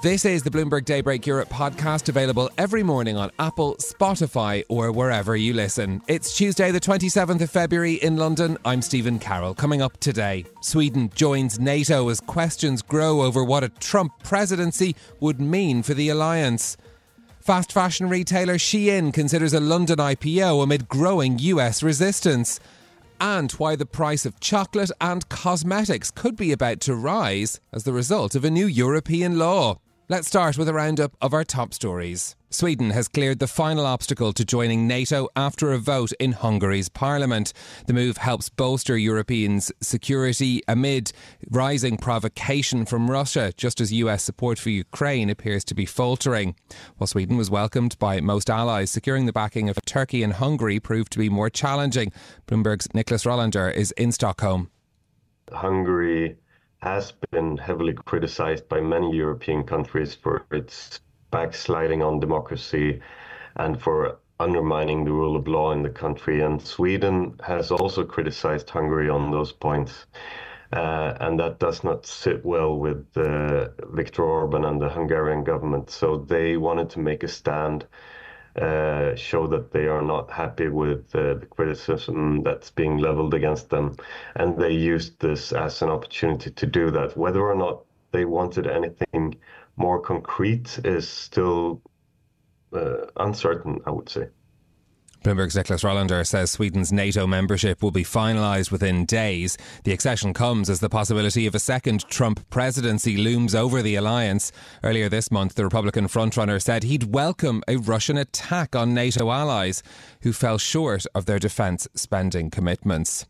This is the Bloomberg Daybreak Europe podcast, available every morning on Apple, Spotify, or wherever you listen. It's Tuesday, the 27th of February in London. I'm Stephen Carroll. Coming up today, Sweden joins NATO as questions grow over what a Trump presidency would mean for the alliance. Fast fashion retailer Shein considers a London IPO amid growing US resistance. And why the price of chocolate and cosmetics could be about to rise as the result of a new European law. Let's start with a roundup of our top stories. Sweden has cleared the final obstacle to joining NATO after a vote in Hungary's parliament. The move helps bolster Europeans' security amid rising provocation from Russia, just as US support for Ukraine appears to be faltering. While Sweden was welcomed by most allies, securing the backing of Turkey and Hungary proved to be more challenging. Bloomberg's Niclas Rolander is in Stockholm. Hungary has been heavily criticized by many European countries for its backsliding on democracy and for undermining the rule of law in the country. And Sweden has also criticized Hungary on those points. Uh, and that does not sit well with uh, Viktor Orban and the Hungarian government. So they wanted to make a stand uh, show that they are not happy with uh, the criticism that's being leveled against them. And they used this as an opportunity to do that. Whether or not they wanted anything more concrete is still uh, uncertain, I would say. Bloomberg's Niclas Rolander says Sweden's NATO membership will be finalised within days. The accession comes as the possibility of a second Trump presidency looms over the alliance. Earlier this month, the Republican frontrunner said he'd welcome a Russian attack on NATO allies who fell short of their defence spending commitments.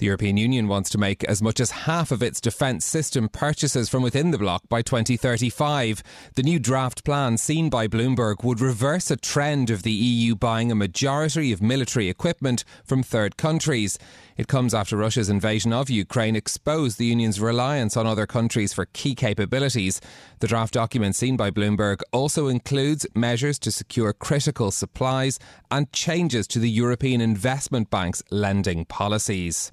The European Union wants to make as much as half of its defence system purchases from within the bloc by 2035. The new draft plan seen by Bloomberg would reverse a trend of the EU buying a majority of military equipment from third countries. It comes after Russia's invasion of Ukraine exposed the Union's reliance on other countries for key capabilities. The draft document seen by Bloomberg also includes measures to secure critical supplies and changes to the European Investment Bank's lending policies.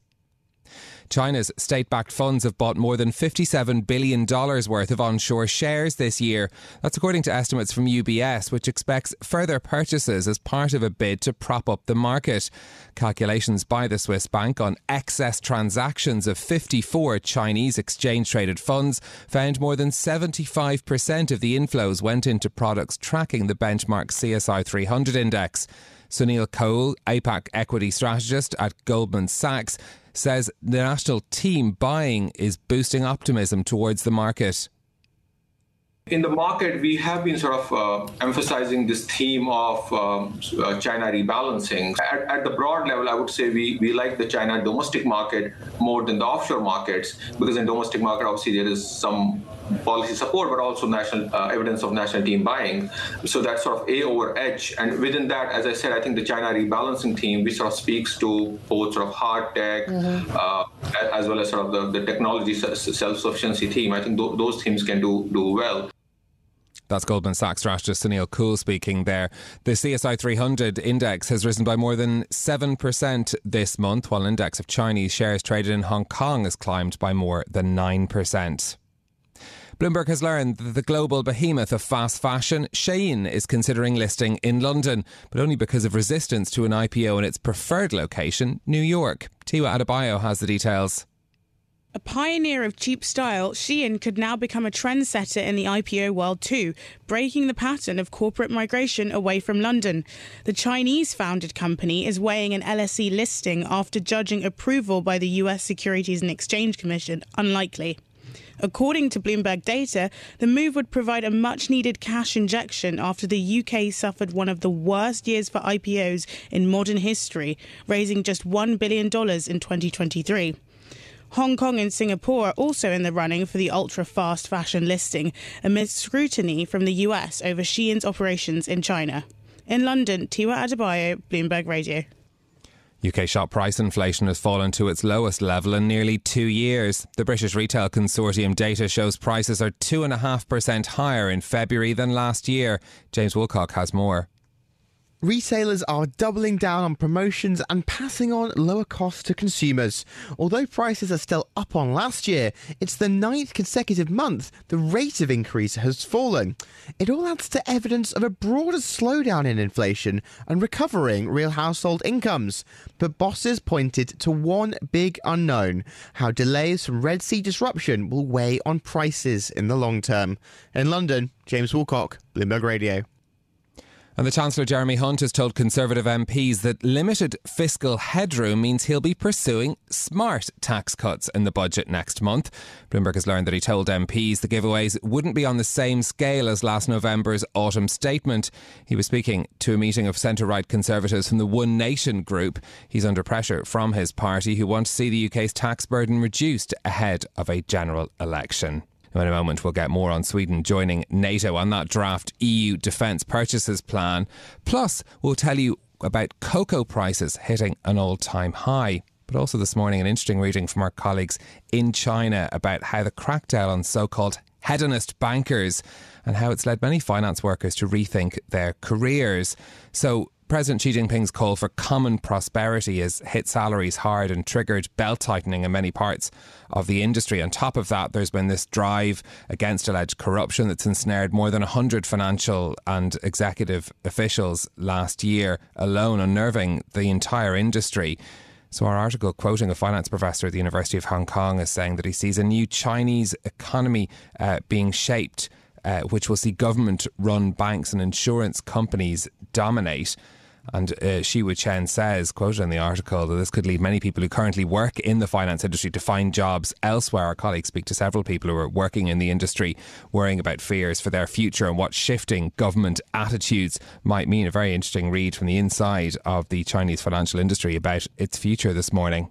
China's state backed funds have bought more than $57 billion worth of onshore shares this year. That's according to estimates from UBS, which expects further purchases as part of a bid to prop up the market. Calculations by the Swiss bank on excess transactions of 54 Chinese exchange traded funds found more than 75% of the inflows went into products tracking the benchmark CSI 300 index. Sunil Koul, APAC equity strategist at Goldman Sachs, says the national team buying is boosting optimism towards the market. In the market, we have been sort of uh, emphasizing this theme of um, uh, China rebalancing. At, at, the broad level, I would say we, we like the China domestic market more than the offshore markets because in domestic market, obviously, there is some policy support, but also national uh, evidence of national team buying. So that's sort of A over H. And within that, as I said, I think the China rebalancing team, which sort of speaks to both sort of hard tech mm-hmm. uh, as well as sort of the, the technology self-sufficiency team. I think th- those teams can do do well. That's Goldman Sachs strategist Sunil Koul speaking there. The CSI 300 index has risen by more than 7% this month, while index of Chinese shares traded in Hong Kong has climbed by more than 9%. Bloomberg has learned that the global behemoth of fast fashion, Shein, is considering listing in London, but only because of resistance to an IPO in its preferred location, New York. Tiwa Adebayo has the details. A pioneer of cheap style, Shein could now become a trendsetter in the IPO world too, breaking the pattern of corporate migration away from London. The Chinese founded company is weighing an LSE listing after judging approval by the US Securities and Exchange Commission unlikely. According to Bloomberg data, the move would provide a much needed cash injection after the UK suffered one of the worst years for IPOs in modern history, raising just $1 billion in 2023. Hong Kong and Singapore are also in the running for the ultra fast fashion listing amid scrutiny from the US over Shein's operations in China. In London, Tiwa Adebayo, Bloomberg Radio. UK shop price inflation has fallen to its lowest level in nearly two years. The British Retail Consortium data shows prices are 2.5% higher in February than last year. James Wilcock has more. Retailers are doubling down on promotions and passing on lower costs to consumers. Although prices are still up on last year, it's the ninth consecutive month the rate of increase has fallen. It all adds to evidence of a broader slowdown in inflation and recovering real household incomes. But bosses pointed to one big unknown how delays from Red Sea disruption will weigh on prices in the long term. In London, James Woolcock, Bloomberg Radio. And the Chancellor Jeremy Hunt has told Conservative MPs that limited fiscal headroom means he'll be pursuing smart tax cuts in the budget next month. Bloomberg has learned that he told MPs the giveaways wouldn't be on the same scale as last November's autumn statement. He was speaking to a meeting of centre right Conservatives from the One Nation group. He's under pressure from his party, who want to see the UK's tax burden reduced ahead of a general election. In a moment, we'll get more on Sweden joining NATO on that draft EU defence purchases plan. Plus, we'll tell you about cocoa prices hitting an all time high. But also this morning, an interesting reading from our colleagues in China about how the crackdown on so called hedonist bankers and how it's led many finance workers to rethink their careers. So, President Xi Jinping's call for common prosperity has hit salaries hard and triggered belt tightening in many parts of the industry. On top of that, there's been this drive against alleged corruption that's ensnared more than 100 financial and executive officials last year alone, unnerving the entire industry. So, our article quoting a finance professor at the University of Hong Kong is saying that he sees a new Chinese economy uh, being shaped, uh, which will see government run banks and insurance companies dominate. And uh, Zhiwu Chen says, quoted in the article, that this could lead many people who currently work in the finance industry to find jobs elsewhere. Our colleagues speak to several people who are working in the industry, worrying about fears for their future and what shifting government attitudes might mean. A very interesting read from the inside of the Chinese financial industry about its future this morning.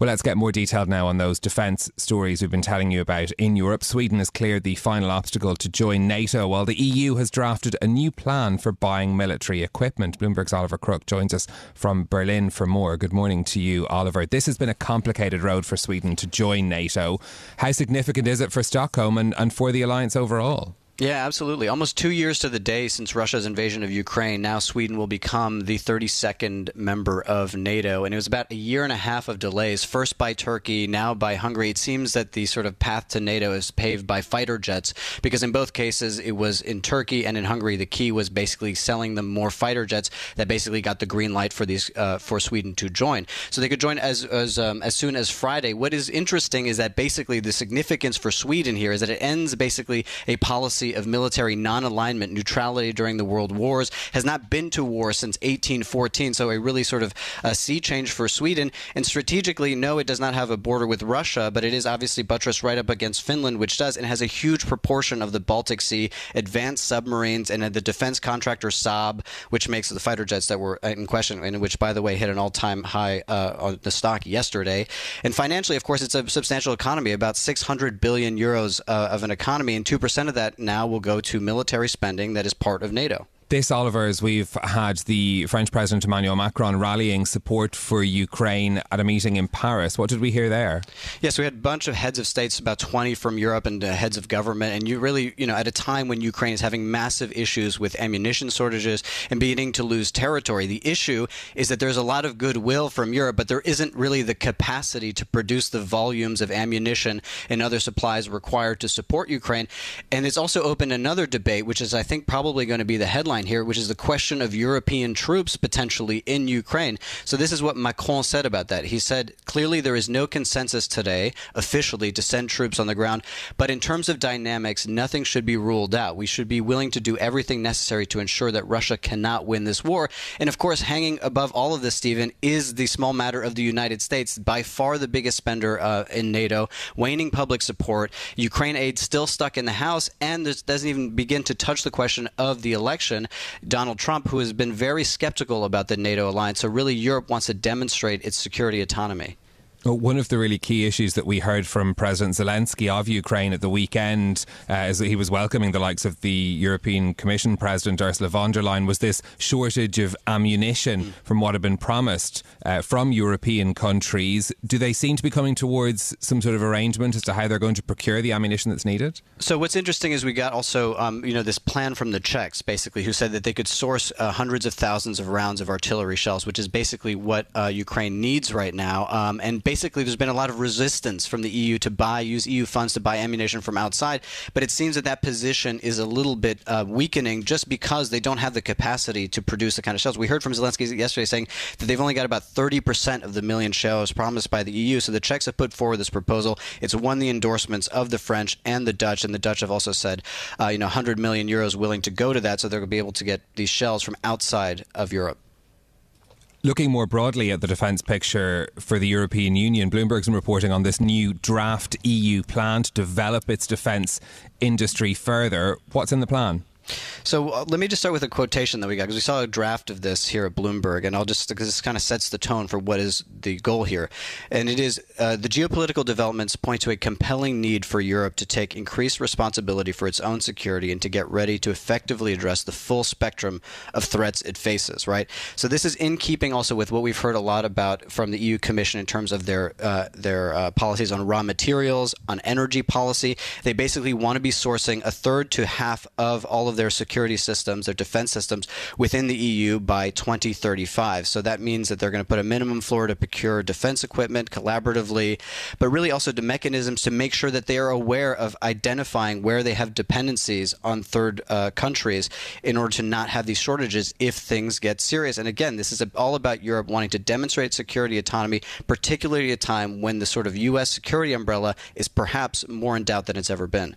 Well, let's get more detailed now on those defence stories we've been telling you about in Europe. Sweden has cleared the final obstacle to join NATO, while the EU has drafted a new plan for buying military equipment. Bloomberg's Oliver Crook joins us from Berlin for more. Good morning to you, Oliver. This has been a complicated road for Sweden to join NATO. How significant is it for Stockholm and, and for the alliance overall? Yeah, absolutely. Almost two years to the day since Russia's invasion of Ukraine, now Sweden will become the 32nd member of NATO. And it was about a year and a half of delays, first by Turkey, now by Hungary. It seems that the sort of path to NATO is paved by fighter jets, because in both cases, it was in Turkey and in Hungary. The key was basically selling them more fighter jets that basically got the green light for these uh, for Sweden to join. So they could join as as, um, as soon as Friday. What is interesting is that basically the significance for Sweden here is that it ends basically a policy of military non alignment, neutrality during the world wars, has not been to war since 1814. So, a really sort of a sea change for Sweden. And strategically, no, it does not have a border with Russia, but it is obviously buttressed right up against Finland, which does, and has a huge proportion of the Baltic Sea, advanced submarines, and the defense contractor Saab, which makes the fighter jets that were in question, and which, by the way, hit an all time high uh, on the stock yesterday. And financially, of course, it's a substantial economy, about 600 billion euros uh, of an economy, and 2% of that now will go to military spending that is part of NATO. This, Oliver, as we've had the French President Emmanuel Macron rallying support for Ukraine at a meeting in Paris. What did we hear there? Yes, we had a bunch of heads of states, about 20 from Europe and uh, heads of government. And you really, you know, at a time when Ukraine is having massive issues with ammunition shortages and beginning to lose territory, the issue is that there's a lot of goodwill from Europe, but there isn't really the capacity to produce the volumes of ammunition and other supplies required to support Ukraine. And it's also opened another debate, which is, I think, probably going to be the headline here, which is the question of European troops potentially in Ukraine. So this is what Macron said about that. He said clearly there is no consensus today officially to send troops on the ground, but in terms of dynamics, nothing should be ruled out. We should be willing to do everything necessary to ensure that Russia cannot win this war. And of course, hanging above all of this, Stephen, is the small matter of the United States, by far the biggest spender uh, in NATO, waning public support, Ukraine aid still stuck in the House, and this doesn't even begin to touch the question of the election. Donald Trump, who has been very skeptical about the NATO alliance, so really Europe wants to demonstrate its security autonomy. One of the really key issues that we heard from President Zelensky of Ukraine at the weekend, uh, as he was welcoming the likes of the European Commission President Ursula von der Leyen, was this shortage of ammunition from what had been promised uh, from European countries. Do they seem to be coming towards some sort of arrangement as to how they're going to procure the ammunition that's needed? So what's interesting is we got also, um, you know, this plan from the Czechs, basically, who said that they could source uh, hundreds of thousands of rounds of artillery shells, which is basically what uh, Ukraine needs right now, um, and basically there's been a lot of resistance from the EU to buy, use EU funds to buy ammunition from outside. But it seems that that position is a little bit uh, weakening just because they don't have the capacity to produce the kind of shells. We heard from Zelensky yesterday saying that they've only got about 30% of the million shells promised by the EU. So the Czechs have put forward this proposal. It's won the endorsements of the French and the Dutch, and the Dutch have also said, uh, you know, 100 million euros willing to go to that, so they're going to be able to get these shells from outside of Europe. Looking more broadly at the defence picture for the European Union, Bloomberg's been reporting on this new draft EU plan to develop its defence industry further. What's in the plan? So uh, let me just start with a quotation that we got because we saw a draft of this here at Bloomberg, and I'll just because this kind of sets the tone for what is the goal here, and it is uh, the geopolitical developments point to a compelling need for Europe to take increased responsibility for its own security and to get ready to effectively address the full spectrum of threats it faces. Right. So this is in keeping also with what we've heard a lot about from the EU Commission in terms of their uh, their uh, policies on raw materials, on energy policy. They basically want to be sourcing a third to half of all of their security systems, their defense systems within the EU by 2035. So that means that they're going to put a minimum floor to procure defense equipment collaboratively, but really also to mechanisms to make sure that they are aware of identifying where they have dependencies on third uh, countries in order to not have these shortages if things get serious. And again, this is all about Europe wanting to demonstrate security autonomy, particularly at a time when the sort of U.S. security umbrella is perhaps more in doubt than it's ever been.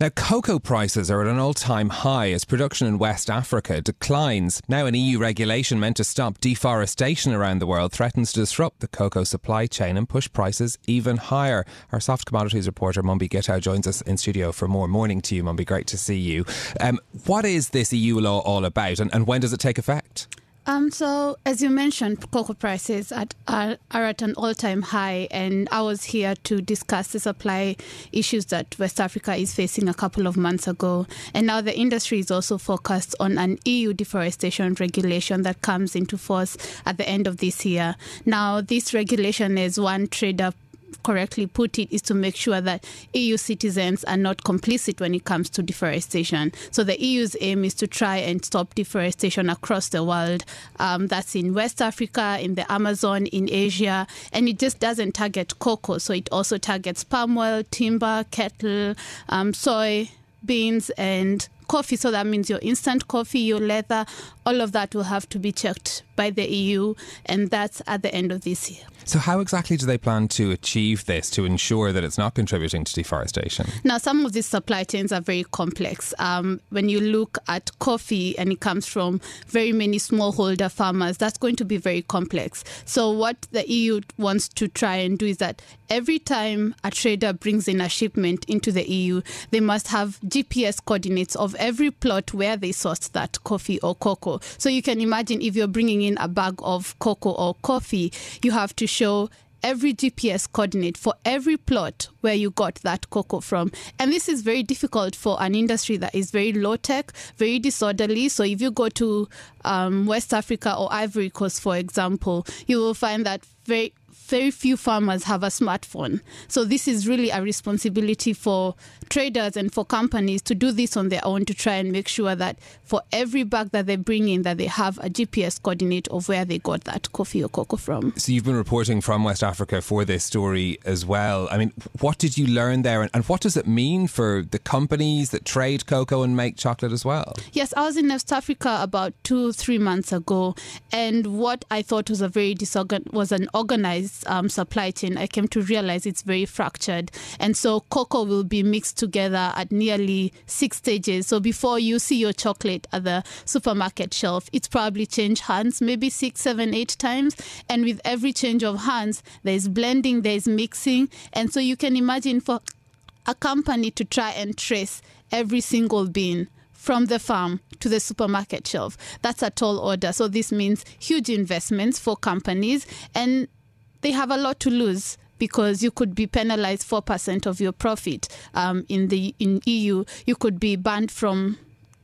Now, cocoa prices are at an all time high as production in West Africa declines. Now, an EU regulation meant to stop deforestation around the world threatens to disrupt the cocoa supply chain and push prices even higher. Our soft commodities reporter, Mumbi Gitau, joins us in studio for more. Morning to you, Mumbi. Great to see you. Um, what is this EU law all about and, and when does it take effect? Um, so, as you mentioned, cocoa prices at, are, are at an all time high, and I was here to discuss the supply issues that West Africa is facing a couple of months ago. And now the industry is also focused on an EU deforestation regulation that comes into force at the end of this year. Now, this regulation is one trader correctly put it, is to make sure that EU citizens are not complicit when it comes to deforestation. So the EU's aim is to try and stop deforestation across the world. Um, that's in West Africa, in the Amazon, in Asia, and it just doesn't target cocoa. So it also targets palm oil, timber, cattle, um, soy, beans, and coffee, so that means your instant coffee, your leather, all of that will have to be checked by the EU, and that's at the end of this year. So, how exactly do they plan to achieve this to ensure that it's not contributing to deforestation? Now, some of these supply chains are very complex. Um, when you look at coffee and it comes from very many smallholder farmers, that's going to be very complex. So, what the EU wants to try and do is that every time a trader brings in a shipment into the EU, they must have GPS coordinates of every plot where they sourced that coffee or cocoa. So, you can imagine if you're bringing in a bag of cocoa or coffee, you have to show every GPS coordinate for every plot where you got that cocoa from. And this is very difficult for an industry that is very low tech, very disorderly. So if you go to um, West Africa or Ivory Coast, for example, you will find that very very few farmers have a smartphone. So this is really a responsibility for traders and for companies to do this on their own to try and make sure that for every bag that they bring in that they have a GPS coordinate of where they got that coffee or cocoa from. So you've been reporting from West Africa for this story as well. I mean, what did you learn there and, and what does it mean for the companies that trade cocoa and make chocolate as well? Yes, I was in West Africa about two, three months ago and what I thought was a very disorgan- was an organized um, supply chain, I came to realize it's very fractured. And so cocoa will be mixed together at nearly six stages. So before you see your chocolate at the supermarket shelf, it's probably changed hands maybe six, seven, eight times. And with every change of hands, there's blending, there's mixing. And so you can imagine for a company to try and trace every single bean from the farm to the supermarket shelf. That's a tall order. So this means huge investments for companies and they have a lot to lose because you could be penalized 4% of your profit um, in the in EU you could be banned from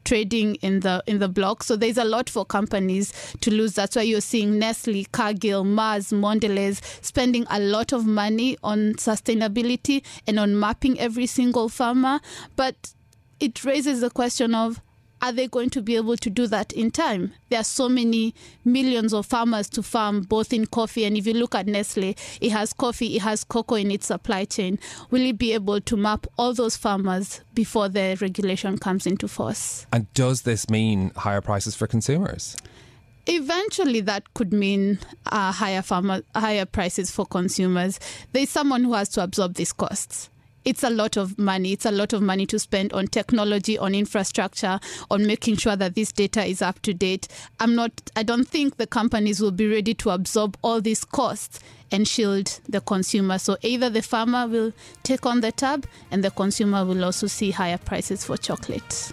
trading in the in the bloc. So there's a lot for companies to lose. That's why you're seeing Nestle, Cargill, Mars, Mondelez spending a lot of money on sustainability and on mapping every single farmer. But it raises the question of are they going to be able to do that in time? There are so many millions of farmers to farm, both in coffee and if you look at Nestle, it has coffee, it has cocoa in its supply chain. Will it be able to map all those farmers before the regulation comes into force? And does this mean higher prices for consumers? eventually that could mean uh, higher farmer higher prices for consumers there's someone who has to absorb these costs it's a lot of money. It's a lot of money to spend on technology, on infrastructure, on making sure that this data is up to date. I'm not, I don't think the companies will be ready to absorb all these costs and shield the consumer. So either the farmer will take on the tab and the consumer will also see higher prices for chocolate.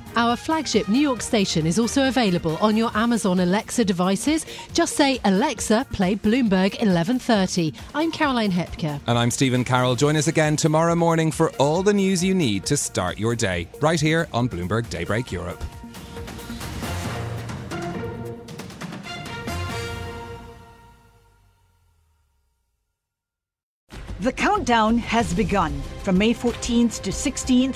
Our flagship New York station is also available on your Amazon Alexa devices. Just say, Alexa, play Bloomberg 1130. I'm Caroline Hepker, And I'm Stephen Carroll. Join us again tomorrow morning for all the news you need to start your day, right here on Bloomberg Daybreak Europe. The countdown has begun. From May 14th to 16th,